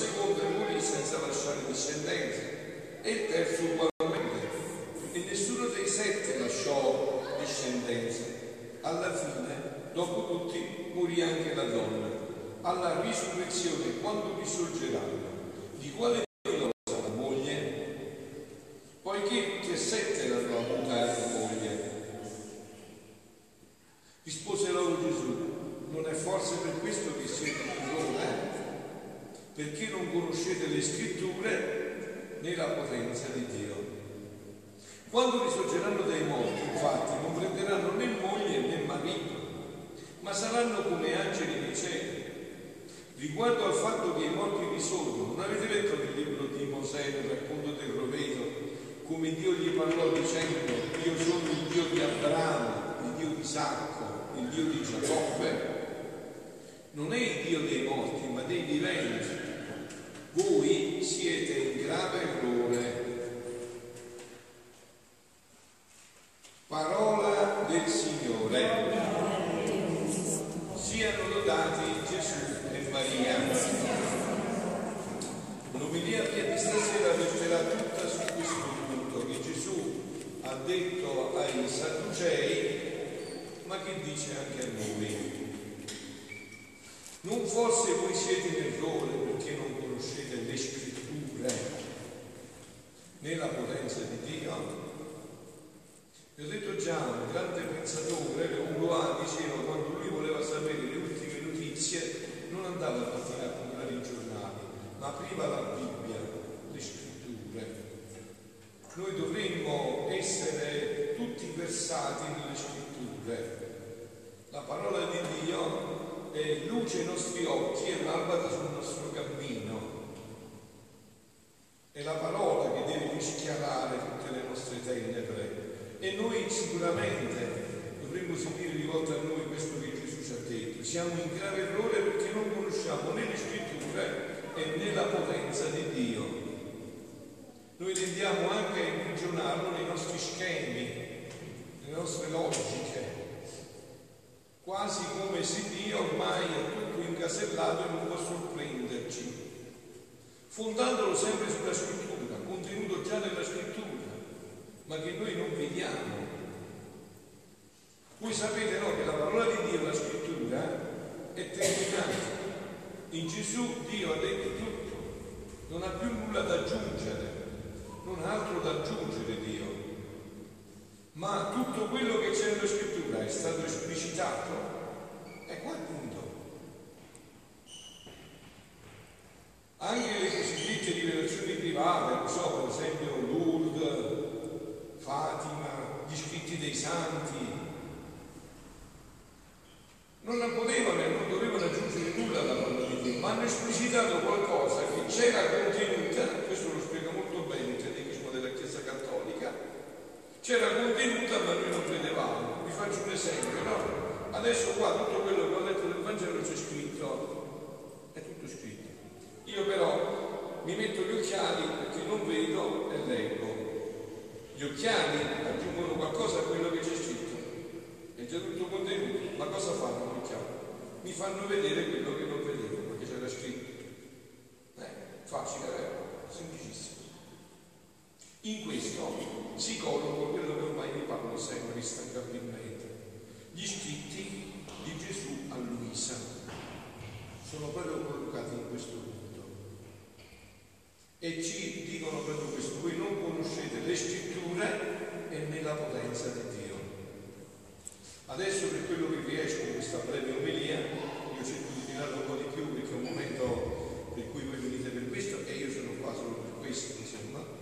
secondo e morì senza lasciare discendenza. E il terzo ugualmente. E nessuno dei sette lasciò discendenza. Alla fine, dopo tutti, morì anche la donna alla risurrezione quando risorgeranno. Di quale Dio la moglie? Poiché che sette l'hanno avuta la moglie. Rispose loro Gesù, non è forse per questo che siete con eh? Perché non conoscete le scritture né la potenza di Dio. Quando risorgeranno dai morti, infatti, non prenderanno né moglie né marito, ma saranno come angeli di cielo Riguardo al fatto che i morti risorgono, non avete letto nel libro di Mosè, nel racconto del roveto, come Dio gli parlò dicendo io sono il Dio di Abramo, il Dio di Isacco, il Dio di Giacobbe? Non è il Dio dei morti, ma dei viventi. Voi siete in grave errore. Parola del Signore. Siano lodati Gesù Maria. L'omelia mia di stasera verterà tutta su questo punto che Gesù ha detto ai Sadducei, ma che dice anche a noi. Non forse voi siete in errore perché non conoscete le scritture né la potenza di Dio? Vi ho detto già, un grande pensatore, un Goa, diceva quando lui voleva sapere le ultime notizie, non andava a mattina a comprare i giornali, ma apriva la Bibbia, le scritture. Noi dovremmo essere tutti versati nelle scritture. La parola di Dio è luce ai nostri occhi e lampada sul nostro cammino. È la parola che deve rischiarare tutte le nostre tenebre. E noi sicuramente dovremmo sentire di volta a noi questo che ci ha detto. Siamo in grave errore perché non conosciamo né le scritture né la potenza di Dio. Noi tendiamo anche a imprigionarlo nei nostri schemi, nelle nostre logiche, quasi come se Dio ormai è tutto incasellato e non può sorprenderci, fondandolo sempre sulla scrittura, contenuto già nella scrittura, ma che noi non vediamo. Voi sapete no, che la parola di Dio, la scrittura, è terminata. In Gesù Dio ha detto tutto, non ha più nulla da aggiungere, non ha altro da aggiungere Dio. Ma tutto quello che c'è nella scrittura è stato esplicitato. E qua il punto. Anche le cosiddette rivelazioni private, non so, per esempio Lourdes, Fatima, gli scritti dei santi, non potevano e non dovevano aggiungere nulla alla parola di Dio, ma hanno esplicitato qualcosa che c'era contenuta, questo lo spiega molto bene il catechismo della Chiesa Cattolica, c'era contenuta ma noi non credevamo. Faccio un esempio, no? Adesso qua tutto quello che ho letto del Vangelo c'è scritto, è tutto scritto. Io però mi metto gli occhiali perché non vedo e leggo. Gli occhiali aggiungono qualcosa a quello che c'è scritto è già tutto contenuto, ma cosa fanno gli occhiali? Mi fanno vedere quello che non vedevo, perché c'era scritto. Eh, facile, vero? Semplicissimo. In questo si colloca quello che ormai vi parlo sempre instancabilmente. Gli scritti di Gesù a Luisa sono proprio collocati in questo punto. E ci dicono proprio questo, voi non conoscete le scritture e né la potenza di Dio. Adesso per quello che riesco con questa breve omelia, io cerco di tirare un po' di più perché è un momento per cui voi venite per questo e io sono qua solo per questo, insomma,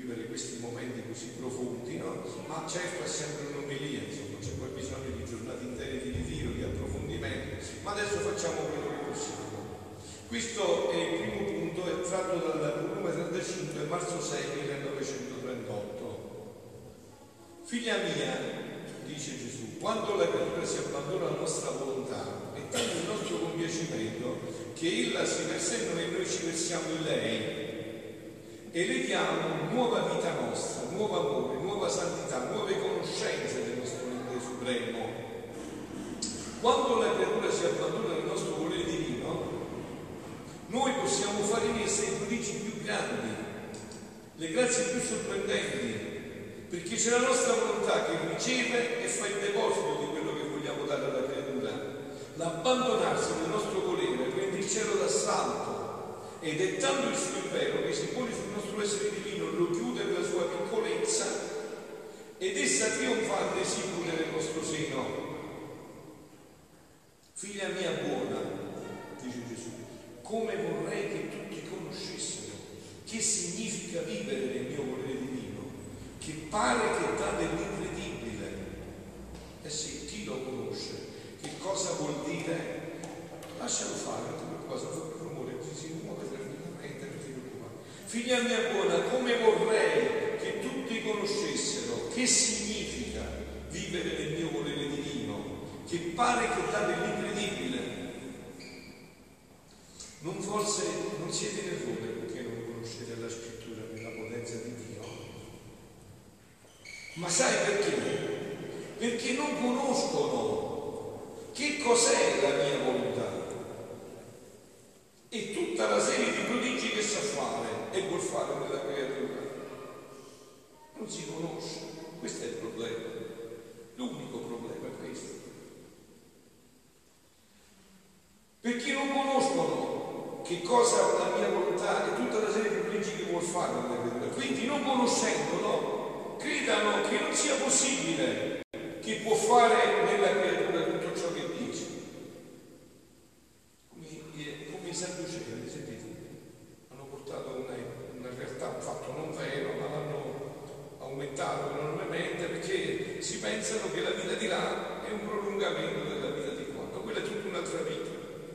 vivere questi momenti così profondi, no? ma certo è sempre un'omelia, insomma, c'è poi bisogno di giornate intere di ritiro, di approfondimento, ma adesso facciamo quello che possiamo. Questo è il primo punto, è tratto dal volume 35, marzo 6, 1938. Figlia mia, dice Gesù, quando la creatura si abbandona alla nostra volontà, è tanto il nostro compiacimento che ella si versa in noi e noi ci versiamo in lei e le diamo nuova vita nostra, nuovo amore, nuova santità, nuove conoscenze del nostro Dio Supremo. Quando la creatura si abbandona al nostro volere divino, noi possiamo fare in essa i prodigi più grandi, le grazie più sorprendenti, perché c'è la nostra volontà che riceve e fa il deposito di quello che vogliamo dare alla creatura. L'abbandonarsi del nostro volere prende il cielo d'assalto ed è tanto il suo impero che si pone sul nostro essere divino, lo chiude nella sua piccolezza ed essa trionfante si chiude nel nostro seno. Figlia mia buona, dice Gesù, come vorrei che tutti conoscessero che significa vivere nel mio volere divino che pare che dà dell'incredibile. Eh sì, chi lo conosce? Che cosa vuol dire? Lascialo fare, non ti preoccupare, fa più rumore, si muove tranquillamente, non ti preoccupare. Figlia mia buona, come vorrei che tutti conoscessero che significa vivere nel mio volere divino, che pare che dà dell'incredibile. Non forse non siete in perché non conoscete la scrittura nella potenza di Dio ma sai perché? Perché non conoscono che cos'è la mia volontà e tutta la serie di prodigi che sa fare e vuol fare nella creatura. Non si conosce, questo è il problema, l'unico problema è questo. Perché non conoscono che cosa la mia volontà e tutta la serie di che vuol fare creatura. Quindi non conoscendolo credano che non sia possibile chi può fare nella creatura tutto ciò che dice. Come, come i Sadducei, sentite, hanno portato una, una realtà, un fatto non vero, ma l'hanno aumentato enormemente perché si pensano che la vita di là è un prolungamento della vita di qua, ma quella è tutta un'altra vita.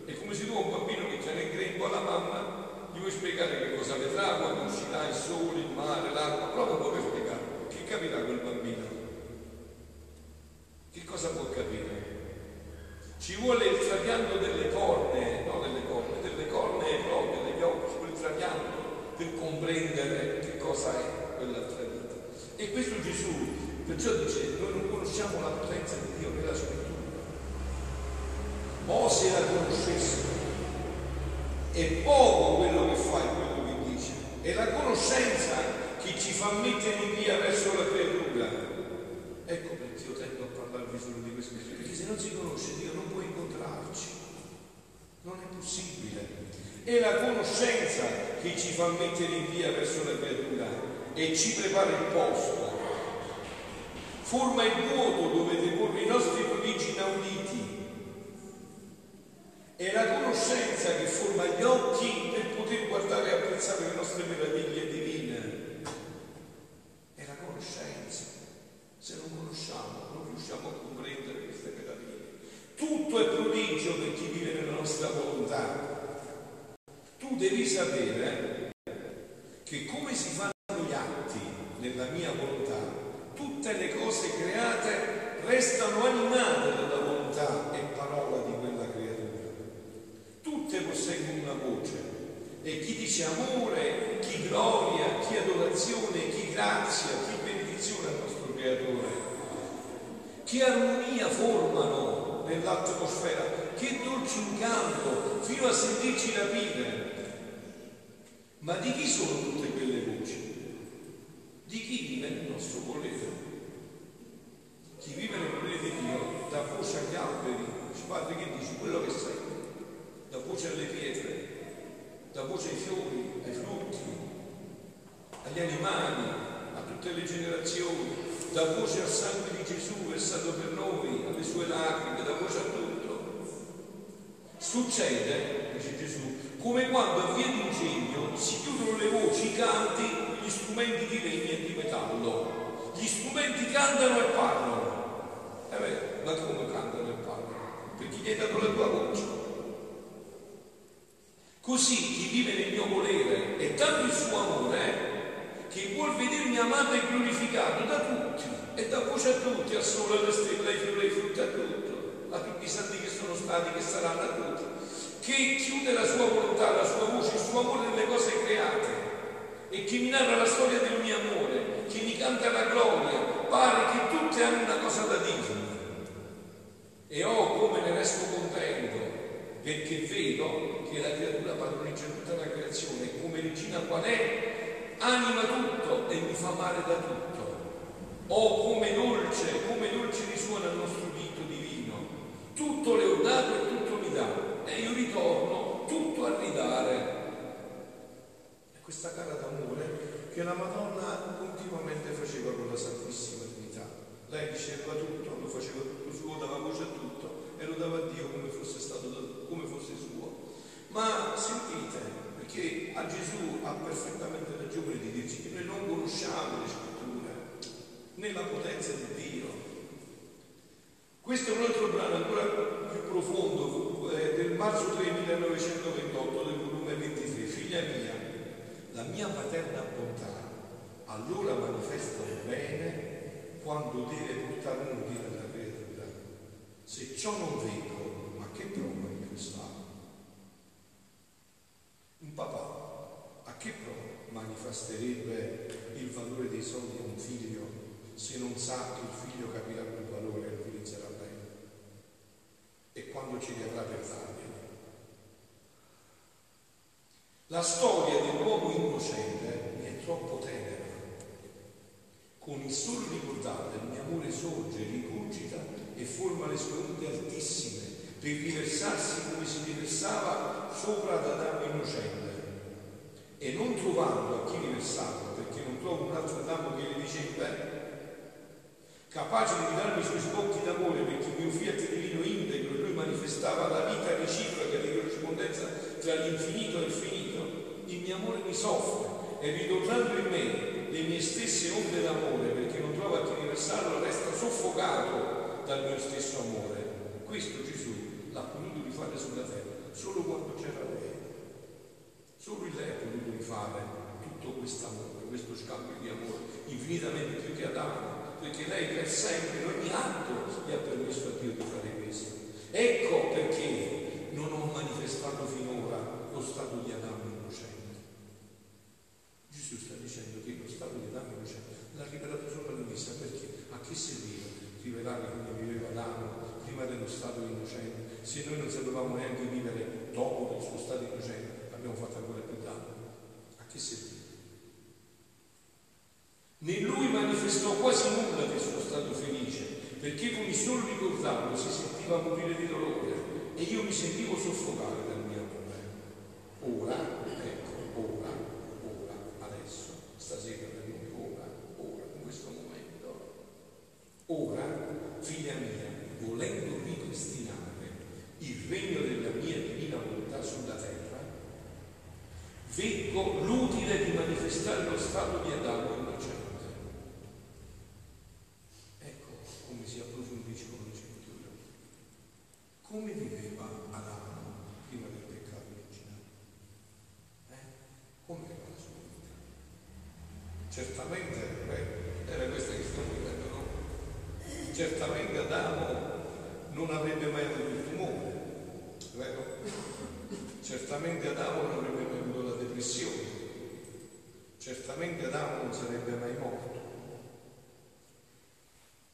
È come se tu un bambino che tiene in grembo alla mamma gli vuoi spiegare che cosa vedrà quando uscirà il sole, il mare, l'acqua, po' per spiegare capirà quel bambino? Che cosa può capire? Ci vuole il trapianto delle corne, no delle corne, delle corne proprio, degli occhi, ci vuole il trapianto per comprendere che cosa è quell'altra vita. E questo Gesù perciò dice, noi non conosciamo la potenza di Dio nella scrittura. O se la conoscessimo, è poco quello che fa e quello che dice, è la conoscenza che ci fa mettere in via verso la creatura. Ecco perché io tendo a parlarvi solo di questo, perché se non si conosce Dio non può incontrarci, non è possibile. È la conoscenza che ci fa mettere in via verso la creatura e ci prepara il posto. Forma il vuoto dove deporre i nostri prodigi inauditi. È la conoscenza che forma gli occhi per poter guardare e apprezzare le nostre meraviglie divine conoscenza. Se non conosciamo, non riusciamo a comprendere queste meraviglie. Tutto è prodigio per chi vive nella nostra volontà. Tu devi sapere che come si fanno gli atti nella mia volontà, tutte le cose create restano animate dalla volontà e parola di quella creatura. Tutte posseggono una voce e chi dice amore, chi gloria, chi adorazione, chi grazia, chi benedizione al nostro Creatore. Che armonia formano nell'atmosfera, che dolce incanto, fino a sentirci rapire. Ma di chi sono tutte quelle voci? Di chi vive nel nostro volere? Chi vive nel volere di Dio dà voce agli alberi, padre che dici quello che sei, dà voce alle pietre, dà voce ai fiori, ai frutti, agli animali, tutte le generazioni, dà voce al sangue di Gesù versato per noi, alle sue lacrime, dà voce a tutto. Succede, dice Gesù, come quando a via d'ingegno si chiudono le voci, i canti, gli strumenti di legno e di metallo. Gli strumenti cantano e parlano. Eh beh, ma come cantano e parlano? Perché gli hai dato la tua voce. Così chi vive nel mio volere e tanto il suo amore, che vuol vedermi amato e glorificato da tutti a tutti, al sole, alle stelle, ai fiori, ai frutti, a tutto, a tutti i santi che sono stati, che saranno a tutti, che chiude la sua volontà, la sua voce, il suo amore nelle cose create e che mi narra la storia del mio amore, che mi canta la gloria, pare che tutte hanno una cosa da dirmi. E oh, come ne resto contento, perché vedo che la creatura padroneggia tutta la creazione, come regina qual è, anima tutto e mi fa male da tutto. Oh, come dolce, come dolce risuona il nostro dito divino. Tutto le ho dato e tutto mi dà. E io ritorno tutto a ridare questa gara d'amore che la Madonna continuamente faceva con la Santissima Trinità. Lei diceva tutto, lo faceva tutto suo, dava voce a tutto e lo dava a Dio come fosse, stato, come fosse suo. Ma sentite, perché a Gesù ha perfettamente ragione di dirci che noi non né la potenza di Dio. Questo è un altro brano ancora più profondo eh, del marzo 3 1928 del volume 23, figlia mia la mia paterna bontà allora manifesta il bene quando deve portare un udire alla creatura. Se ciò non vedo, ma che prova in quest'anno? Un papà a che prova manifesterebbe il valore dei soldi a un figlio se non sa che il figlio capirà quel valore e lo utilizzerà bene? E quando ci avrà per darglielo? La storia dell'uomo innocente è troppo tenera. Con il solo ricordare il mio amore sorge, rigurgita e forma le sue onde altissime per riversarsi come si riversava sopra ad Adamo innocente. E non trovando a chi riversarlo, perché non trovo un altro Adamo che le dice beh, capace di darmi i suoi sbocchi d'amore perché mio fiat divino integro lui manifestava la vita reciproca di corrispondenza tra l'infinito e il finito il mio amore mi soffre e ritornando in me le mie stesse onde d'amore perché non trova a chi riversarlo resta soffocato dal mio stesso amore. Questo Gesù l'ha potuto rifare sulla terra solo quando c'era lei. Solo lei ha potuto rifare tutto questo amore, questo scambio di amore, infinitamente più che Adamo, perché lei per sempre, in ogni atto, gli ha permesso a Dio di fare questo. Ecco perché non ho manifestato finora lo stato di Adamo Gesù sta dicendo che lo stato di Adamo l'ha rivelato solo all'inizio, perché a che serviva rivelare come viveva Adamo prima dello stato innocente? Se noi non sapevamo neanche vivere dopo del suo stato innocente, abbiamo fatto ancora più danno. A che serviva? Né lui manifestò quasi nulla del suo stato felice, perché con il solo ricordarlo si sentiva morire di dolore e io mi sentivo soffocare dal mio amore. Ora, ecco, ora stasera per noi, ora, ora, in questo momento. Ora, figlia mia, volendo ripristinare il regno della mia divina volontà sulla terra, vengo l'utile di manifestare lo stato di Adamo innocente. Ecco come si approfondisce con la scrittura. Come viveva Adamo prima del peccato originale? Eh? Come era? Certamente, beh, era questa che stiamo vedendo, no? Certamente Adamo non avrebbe mai avuto il tumore, vero? Certamente Adamo non avrebbe mai avuto la depressione, certamente Adamo non sarebbe mai morto.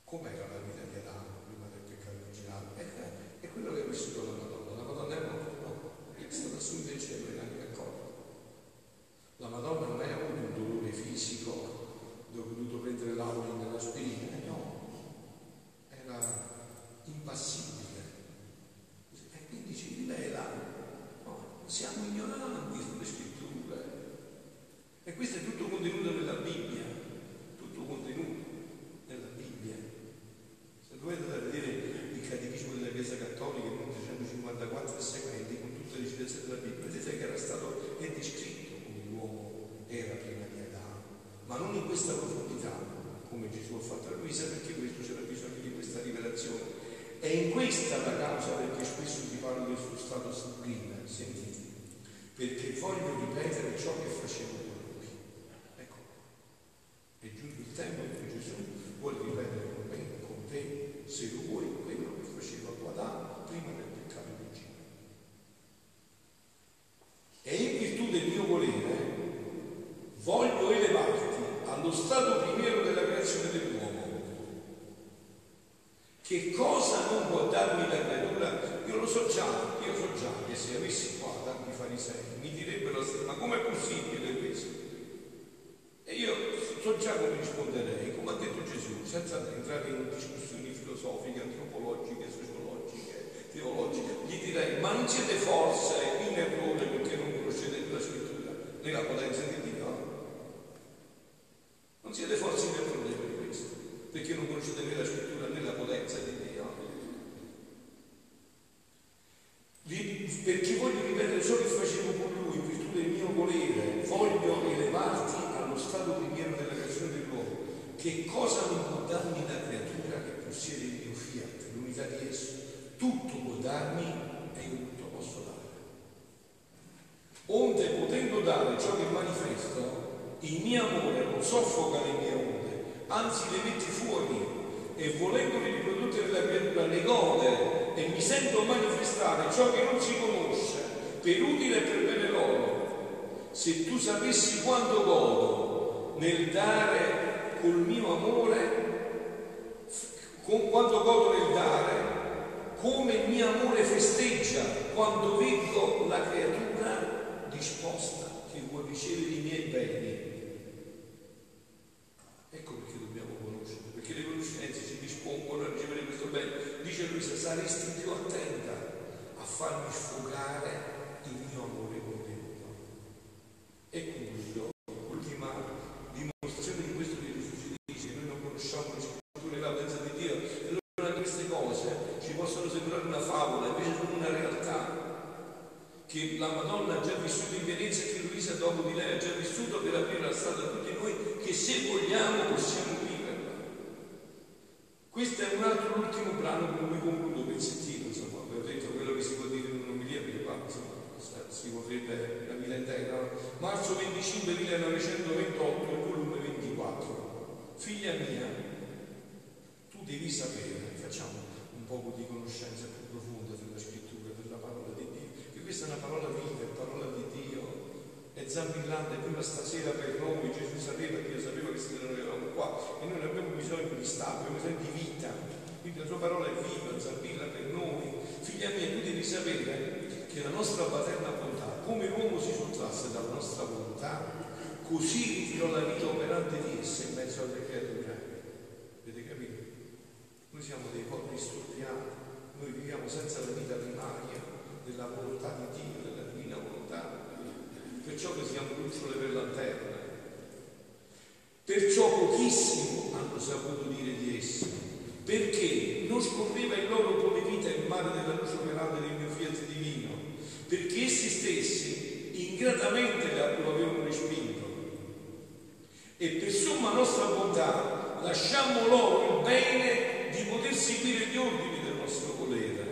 Com'era la vita di Adamo prima del peccato originale? È, è quello che ha vissuto la Madonna. La Madonna è morta, no? È stata su invece e non è accorto. La Madonna non è avuto un dolore fisico dove ho dovuto prendere l'audio dell'aspirina, no, era impassibile. E quindi ci rivela, no, siamo ignoranti sulle scritture. E questo è tutto contenuto nella Bibbia, tutto contenuto nella Bibbia. Se dovete andare a vedere il catechismo della Chiesa Cattolica, il 354 e seguenti, con tutte le citazioni della Bibbia, vedete che era stato, è descritto era prima di Adamo, ma non in questa profondità come Gesù ha fatto a Luisa, perché questo c'era bisogno di questa rivelazione. È questa la causa perché spesso ti parlo del suo stato sublime, sentite, perché voglio ripetere ciò che facevo con lui. Ecco, è giunto il tempo in cui Gesù vuole ripetere con me allo stato primiero della creazione dell'uomo. Che cosa non può darmi la creatura? Io lo so già, io so già che se avessi qua tanti farisei mi direbbero ma com'è possibile questo? E io già come risponderei, come ha detto Gesù, senza entrare in discussioni filosofiche, antropologiche, sociologiche, teologiche, gli direi ma non siete forse in errore perché non conoscete la scrittura né la potenza di Dio? Non siete forse in errore per questo, perché non conoscete né la scrittura né la potenza di Dio? Perché voglio ripetere ciò che facevo con lui in virtù del mio volere, voglio elevarti allo stato primiero della creazione dell'uomo. Che cosa non può darmi la creatura che possiede il mio fiat, l'unità di esso? Tutto può darmi e io tutto posso dare. Onde potendo dare ciò che manifesto, il mio amore non soffoca le mie onde, anzi le metti fuori e volendoli riprodotte nella creatura le gode e mi sento manifestare ciò che non si conosce per utile e per bene loro. Se tu sapessi quanto godo nel dare col mio amore, con quanto godo nel dare, come il mio amore festeggia quando vedo la creatura disposta che vuole ricevere i miei beni dispongono a ricevere questo bene. Dice Luisa, saresti più attenta a farmi sfogare il mio amore contenuto. E concludo, ultima dimostrazione di questo che Gesù ci dice, noi non conosciamo le scritture e la potenza di Dio, e allora queste cose ci possono sembrare una favola, invece sono una realtà che la Madonna ha già vissuto in Venezia e che Luisa dopo di lei ha già vissuto per aprire la strada a tutti noi che se vogliamo possiamo vivere questo è un altro, l'ultimo brano con cui concludo pezzettino, insomma, vi ho detto quello che si può dire in un'omilia, perché qua insomma, si potrebbe la vita intera. Marzo 25 1928, il volume 24. Figlia mia, tu devi sapere, facciamo un po' di conoscenza più profonda della scrittura, della parola di Dio, che questa è una parola viva, è parola di Dio, è zampillante prima stasera per noi, Gesù sapeva, Dio sapeva che se ne qua e noi abbiamo bisogno di Stato, abbiamo bisogno di vita. Quindi la tua parola è viva, zabilla per noi. Figlia mia, tu devi sapere che la nostra paterna bontà, come l'uomo si sottrasse dalla nostra volontà, così ritirò la vita operante di essa in mezzo alle creature. Avete capito? Noi siamo dei corpi storpiati, noi viviamo senza la vita primaria della volontà di Dio, della divina volontà. Perciò che siamo lucciole per lanterna Perciò pochissimo hanno saputo dire di esso, perché non scorreva in loro come vita il mare della luce operante del mio fiat divino, perché essi stessi ingratamente lo avevano respinto. E per somma nostra bontà lasciamo loro il bene di poter seguire gli ordini del nostro volere.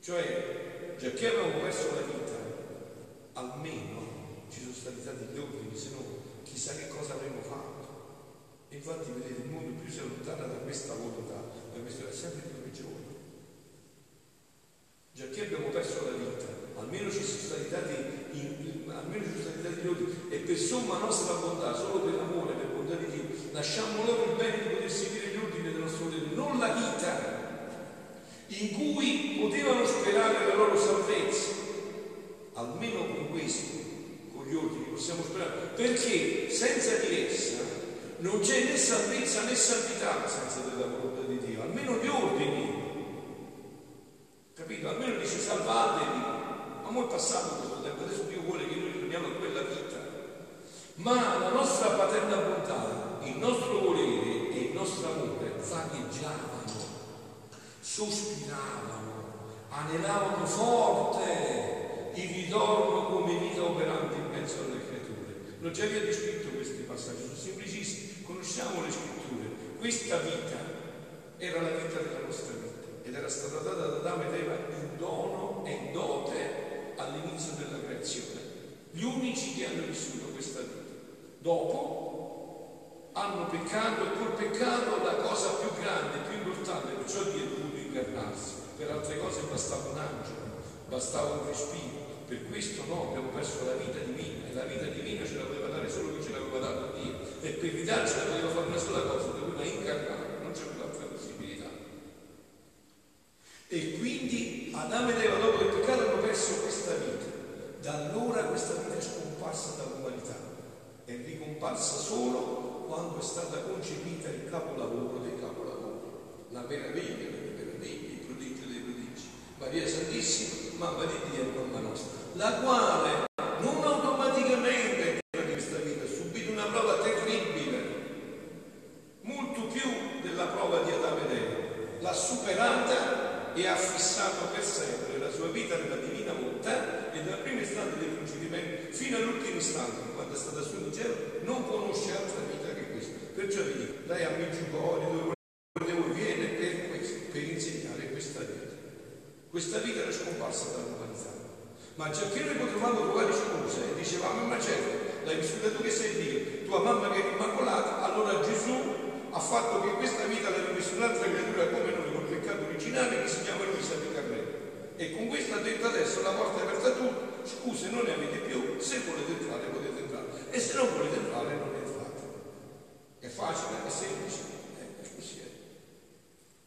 Cioè, già che avevamo perso la vita, almeno ci sono stati dati gli ordini, se no chissà che cosa avremmo fatto. Infatti vedete, il mondo più si allontana da questa volontà, da questo è sempre più peggiore. Già che abbiamo perso la vita, almeno ci sono stati dati, in, almeno ci sono stati dati ordini, e per somma nostra bontà, solo per l'amore, per bontà di Dio, lasciamo loro il bene di poter seguire gli ordini del nostro Dio, non la vita in cui potevano sperare la loro salvezza. Almeno con questo possiamo sperare, perché senza di essa non c'è né salvezza né santità senza della volontà di Dio, almeno gli ordini. Capito? Almeno dice salvatevi. Ma mo è passato questo tempo, adesso Dio vuole che noi ritorniamo a quella vita. Ma la nostra paterna bontà, il nostro volere e il nostro amore vagheggiavano, sospiravano, anelavano forte il ritorno come vita operante in mezzo alle L'ho già vi descritto questi passaggi, sono semplicissimi, conosciamo le scritture. Questa vita era la vita della nostra vita ed era stata data da Adamo ed Eva in dono e dote all'inizio della creazione. Gli unici che hanno vissuto questa vita. Dopo hanno peccato e col peccato la cosa più grande, più importante, perciò Dio è dovuto incarnarsi. Per altre cose bastava un angelo, bastava un respiro per questo noi abbiamo perso la vita divina e la vita divina ce la voleva dare solo chi ce l'aveva dato Dio. e per ridarcela poteva fare una sola cosa, doveva incarnare, non più altra possibilità. E quindi Adamo ed Eva dopo il peccato hanno perso questa vita. Da allora questa vita è scomparsa dall'umanità, è ricomparsa solo quando è stata concepita il capolavoro dei capolavori, la meraviglia delle meraviglie, il prodigio dei prodigi. Maria Santissima, mamma di Dio e mamma nostra, la quale non automaticamente di questa vita ha subito una prova terribile, molto più della prova di Adamo ed Eva, l'ha superata e ha fissato per sempre la sua vita nella divina volontà e dal primo istante del concepimento fino all'ultimo istante, quando è stata sua in cielo, non conosce altra vita che questa. Perciò vi dico, lei a Meggiugorio, dove voi viene per questo, per insegnare questa vita. Questa vita era scomparsa dall'umanità. Noi potevamo trovare scuse e dicevamo, ma certo, l'hai vissuta tu che sei Dio, tua mamma che è immacolata, allora Gesù ha fatto che questa vita l'ha rimesso un'altra creatura come noi col peccato originale che si chiama Luisa Piccarrello. E con questo ha detto adesso la porta è aperta a tutti, scuse non ne avete più, se volete entrare potete entrare e se non volete entrare non entrate. È facile, è semplice, eh, è così.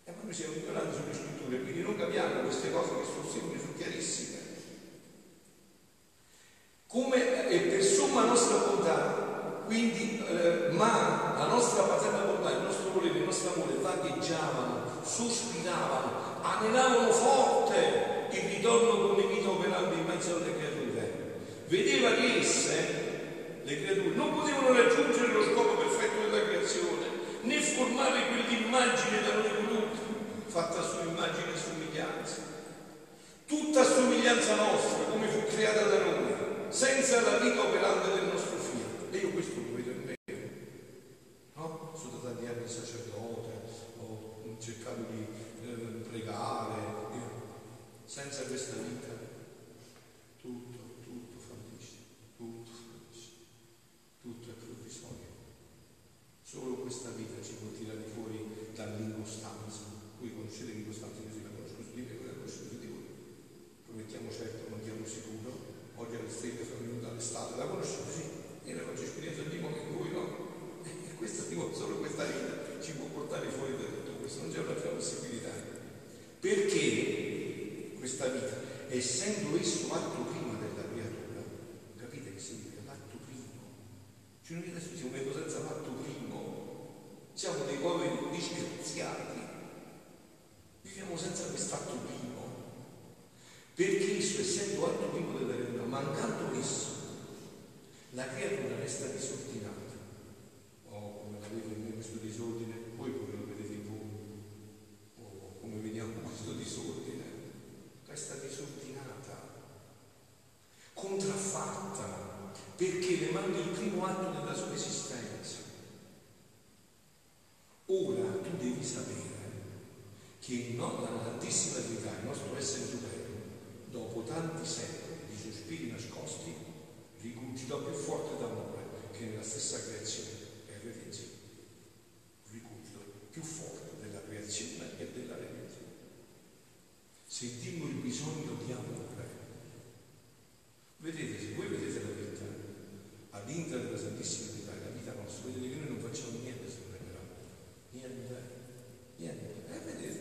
E ma noi siamo ignoranti sulle scritture, quindi non capiamo queste cose che sono semplici, sono chiarissime. Come e per somma nostra bontà, quindi, eh, ma la nostra paterna bontà, il nostro volere, il nostro amore vagheggiavano, sospiravano, anelavano forte il ritorno come vita operante in mezzo alle creature. Vedeva che esse, le creature, non potevano raggiungere lo scopo perfetto della creazione, né formare quell'immagine da noi voluta, fatta a sua immagine e somiglianza. Tutta somiglianza nostra, come fu creata da noi, senza la vita operante del nostro figlio. E io questo lo vedo in me. No? Sono da tanti anni sacerdote, ho cercato di eh, pregare, senza questa vita tutto, tutto fallisce, tutto fallisce, tutto è provvisorio. Solo questa vita ci può tirare fuori dall'incostanza. Voi conoscete l'incostanza, io si la conosco su di me, voi la conosco su di voi. Promettiamo certo, mandiamo sicuro. Oggi alle stelle sono venuta all'estate, la conoscete? Sì. Io ne faccio esperienza di momento, voi no. E solo questa vita ci può portare fuori da tutto questo, non c'è un'altra possibilità. Perché questa vita, essendo esso l'atto prima della creatura, capite che significa l'atto primo? Cioè noi adesso siamo venuti senza l'atto primo, siamo dei poveri disgraziati, viviamo senza quest'atto primo, perché esso essendo atto primo della creatura, mancando esso, la creatura resta disordinata. Oh, come la vedo in me questo disordine, voi come lo vedete in voi? Oh, come vediamo questo disordine? Resta disordinata, contraffatta, manca il primo atto della sua esistenza. Ora tu devi sapere che no, la grandissima verità, il nostro essere superno, dopo tanti secoli di sospiri nascosti, rigurgitò più forte d'amore che nella stessa creazione e redenzione. Rigurgito più forte della creazione e della redenzione. Sentimmo il bisogno di amore. Vedete, se voi vedete la vita all'interno della Santissima Vita, la vita nostra, vedete che noi non facciamo niente se non è per amore. Niente, niente. Eh, vedete?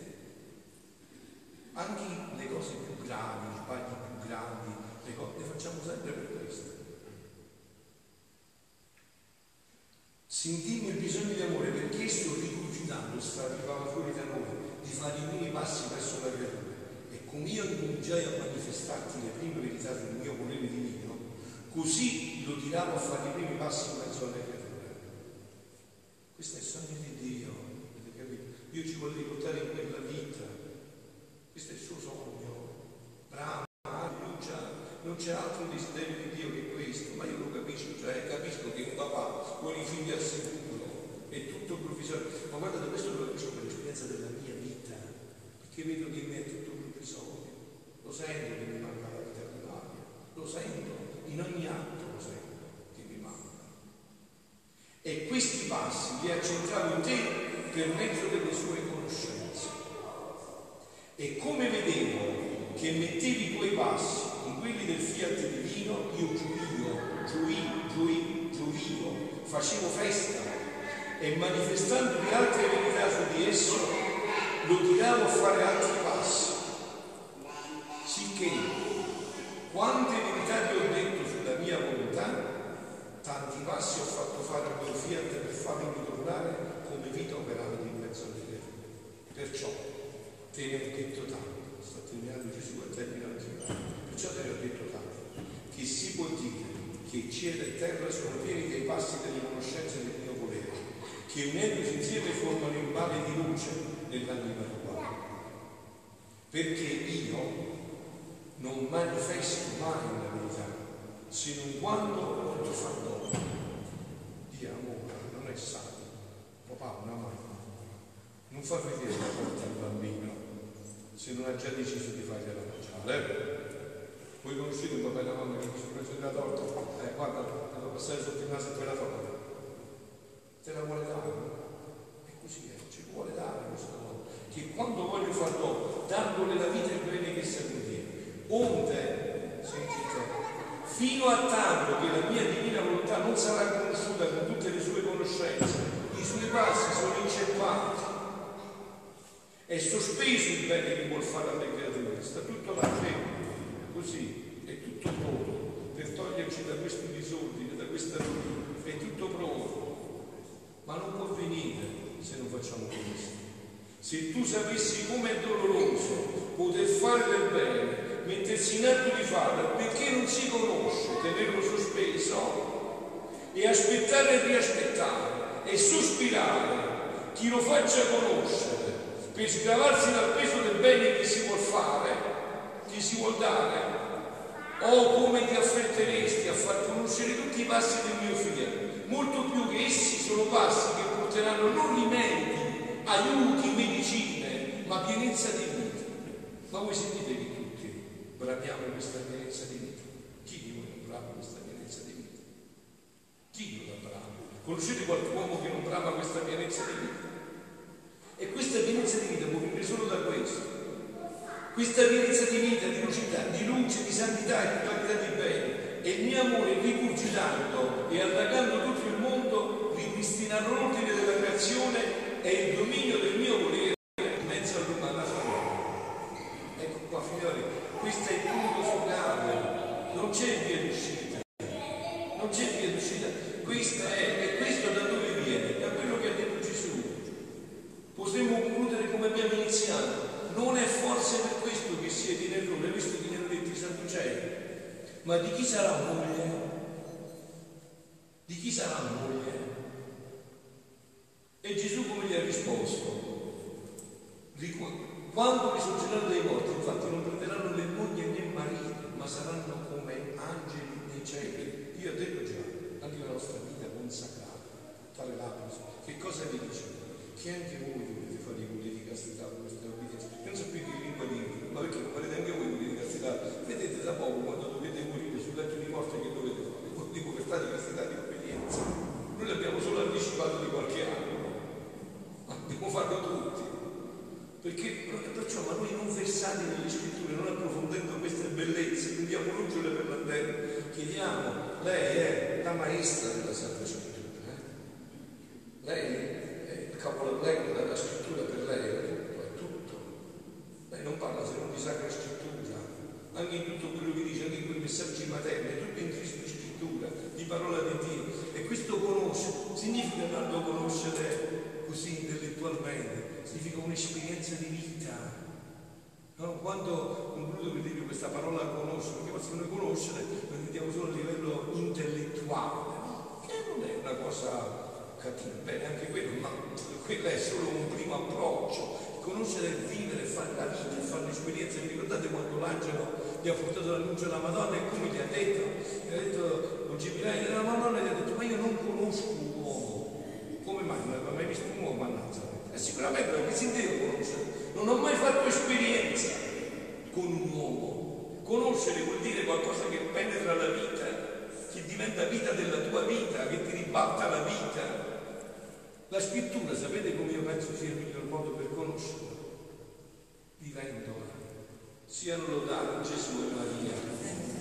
Anche le cose più gravi, i sbagli più grandi, le, cose, le facciamo sempre per questo. Sentimmo il bisogno di amore perché esso rigurgitando straripava fuori da noi di fare i primi passi verso la creatura. E come io cominciai a manifestarti le prime verità del mio volere divino, così lo tiravo a fare i primi passi in mezzo alle creature. Questo è il sogno di Dio, avete capito? Dio ci vuole riportare in quella vita. Questo è il suo sogno. Bravo, non c'è altro desiderio di Dio che questo, ma io lo capisco, cioè capisco che un papà vuole i figli al sicuro, è tutto provvisorio. Ma guardate, questo lo capisco per l'esperienza della mia vita, perché vedo che in me è tutto provvisorio. Lo sento che mi manca la vita primaria, lo sento, in ogni lo sento che mi manca. E questi passi li ha in te per mezzo delle sue conoscenze. E come vedevo che mettevi i tuoi passi in quelli del fiat divino, io giuio, giuì, giuì, giuivo, facevo festa e manifestandogli altre verità su di esso, lo tiravo a fare altri passi. Sicché, quante verità ti ho detto sulla mia volontà, tanti passi ho fatto fare a quel fiat per farmi ritornare come vita operante in mezzo alle terre. Perciò te ne ho detto tanto, sta terminando Gesù e termina la perciò te ne ho detto tanto, che si può dire che cielo e terra sono pieni dei passi delle conoscenze del mio volere, che unendosi insieme formano il male di luce nell'anima tua. Perché io non manifesto mai la verità, se non quando non ti fa dono. Di amore, non è sano. Papà, una mano. Non fa vedere la porta al bambino se non ha già deciso di fargliela mangiare. Voi conoscete un papà e una mamma che sono preso la torta? Eh, guarda, devo passare sotto il naso quella torta. Te la vuole dare? E così è, ci vuole dare questa dono. Che quando voglio far dono, dandole la vita il bene che sa contiene, onde, sentite, fino a tanto che la mia divina volontà non sarà conosciuta con tutte le sue conoscenze, i suoi passi sono inceppati è sospeso il bene che vuol fare alle creature, sta tutto là fermo, così, è tutto pronto per toglierci da questo disordine, da questa rovina, è tutto pronto, ma non può venire se non facciamo questo. Se tu sapessi come è doloroso poter fare del bene, mettersi in atto di farlo, perché non si conosce, tenerlo sospeso e aspettare e riaspettare e sospirare chi lo faccia conoscere per sgravarsi dal peso del bene che si vuol fare, che si vuol dare, o come ti affretteresti a far conoscere tutti i passi del mio figlio, molto più che essi sono passi che porteranno non rimedi, aiuti, medicine, ma pienezza di vita. Ma voi sentite che tutti bramiamo questa pienezza di vita? Chi di voi non brama questa pienezza di vita? Chi non la brama? Conoscete qualcuno che non brama questa pienezza di vita? E questa pienezza di vita può venire solo da questo. Questa pienezza di vita, di lucidità, di luce, di santità e di qualità di bene. E il mio amore ricurgitando e allagando tutto il mondo ripristinerà l'ordine della creazione e il dominio del mio volere in mezzo all'umana famiglia. Ecco qua, figlioli, questo è il punto focale. Non c'è via d'uscita. Non c'è via d'uscita. Questa è, e questo da dove viene? Da quello che ha detto potremmo concludere come abbiamo iniziato. Non è forse per questo che siete in errore, visto che ne hanno detto i Sadducei. Ma di chi sarà moglie? Di chi sarà moglie? E Gesù come gli ha risposto? Quando risorgeranno dai morti, infatti non prenderanno né moglie né marito, ma saranno come angeli nei cieli. Io ho detto già, anche la nostra vita consacrata, tale lapis, che cosa vi dice? che anche voi dovete fare i culti di castità con questa obbedienza. Non sapete che lingua dire, ma perché non farete anche voi i culti di castità? Vedete da poco quando dovete morire sul letto di morte che dovete fare? Di povertà, di castità, di obbedienza. Noi l'abbiamo solo anticipato di qualche anno, ma dobbiamo farlo tutti. Perché perciò, ma noi non versati nelle scritture, non approfondendo queste bellezze, quindi a voluggiole per la terra, chiediamo, lei è la maestra della Santa Scrittura. Eh? Lei capolavoro della scrittura per lei è tutto, è tutto. Lei non parla se non di sacra scrittura, anche in tutto quello che dice, anche in quei messaggi materni, è tutto in Cristo scrittura, di parola di Dio. E questo conosce, significa tanto conoscere così intellettualmente, significa un'esperienza di vita. No? Quando concludo per dire questa parola conoscere, perché possiamo conoscere, lo vediamo solo a livello intellettuale, che non è una cosa cattiva, bene anche quello, ma quello è solo un primo approccio, conoscere e vivere, fare la vita, fare l'esperienza. Vi ricordate quando l'angelo gli ha portato l'annuncio alla Madonna e come gli ha detto? Gli ha detto, non ci la Madonna gli ha detto, ma io non conosco un uomo. Come mai? Non aveva mai visto un uomo a Nazareth? E sicuramente perché si deve conoscere. Non ho mai fatto esperienza con un uomo. Conoscere vuol dire qualcosa che penetra la vita, che diventa vita della tua vita, che ti ribalta la vita. La scrittura, sapete come io penso sia il miglior modo per conoscerla? Vivendola. Siano lodati Gesù e Maria.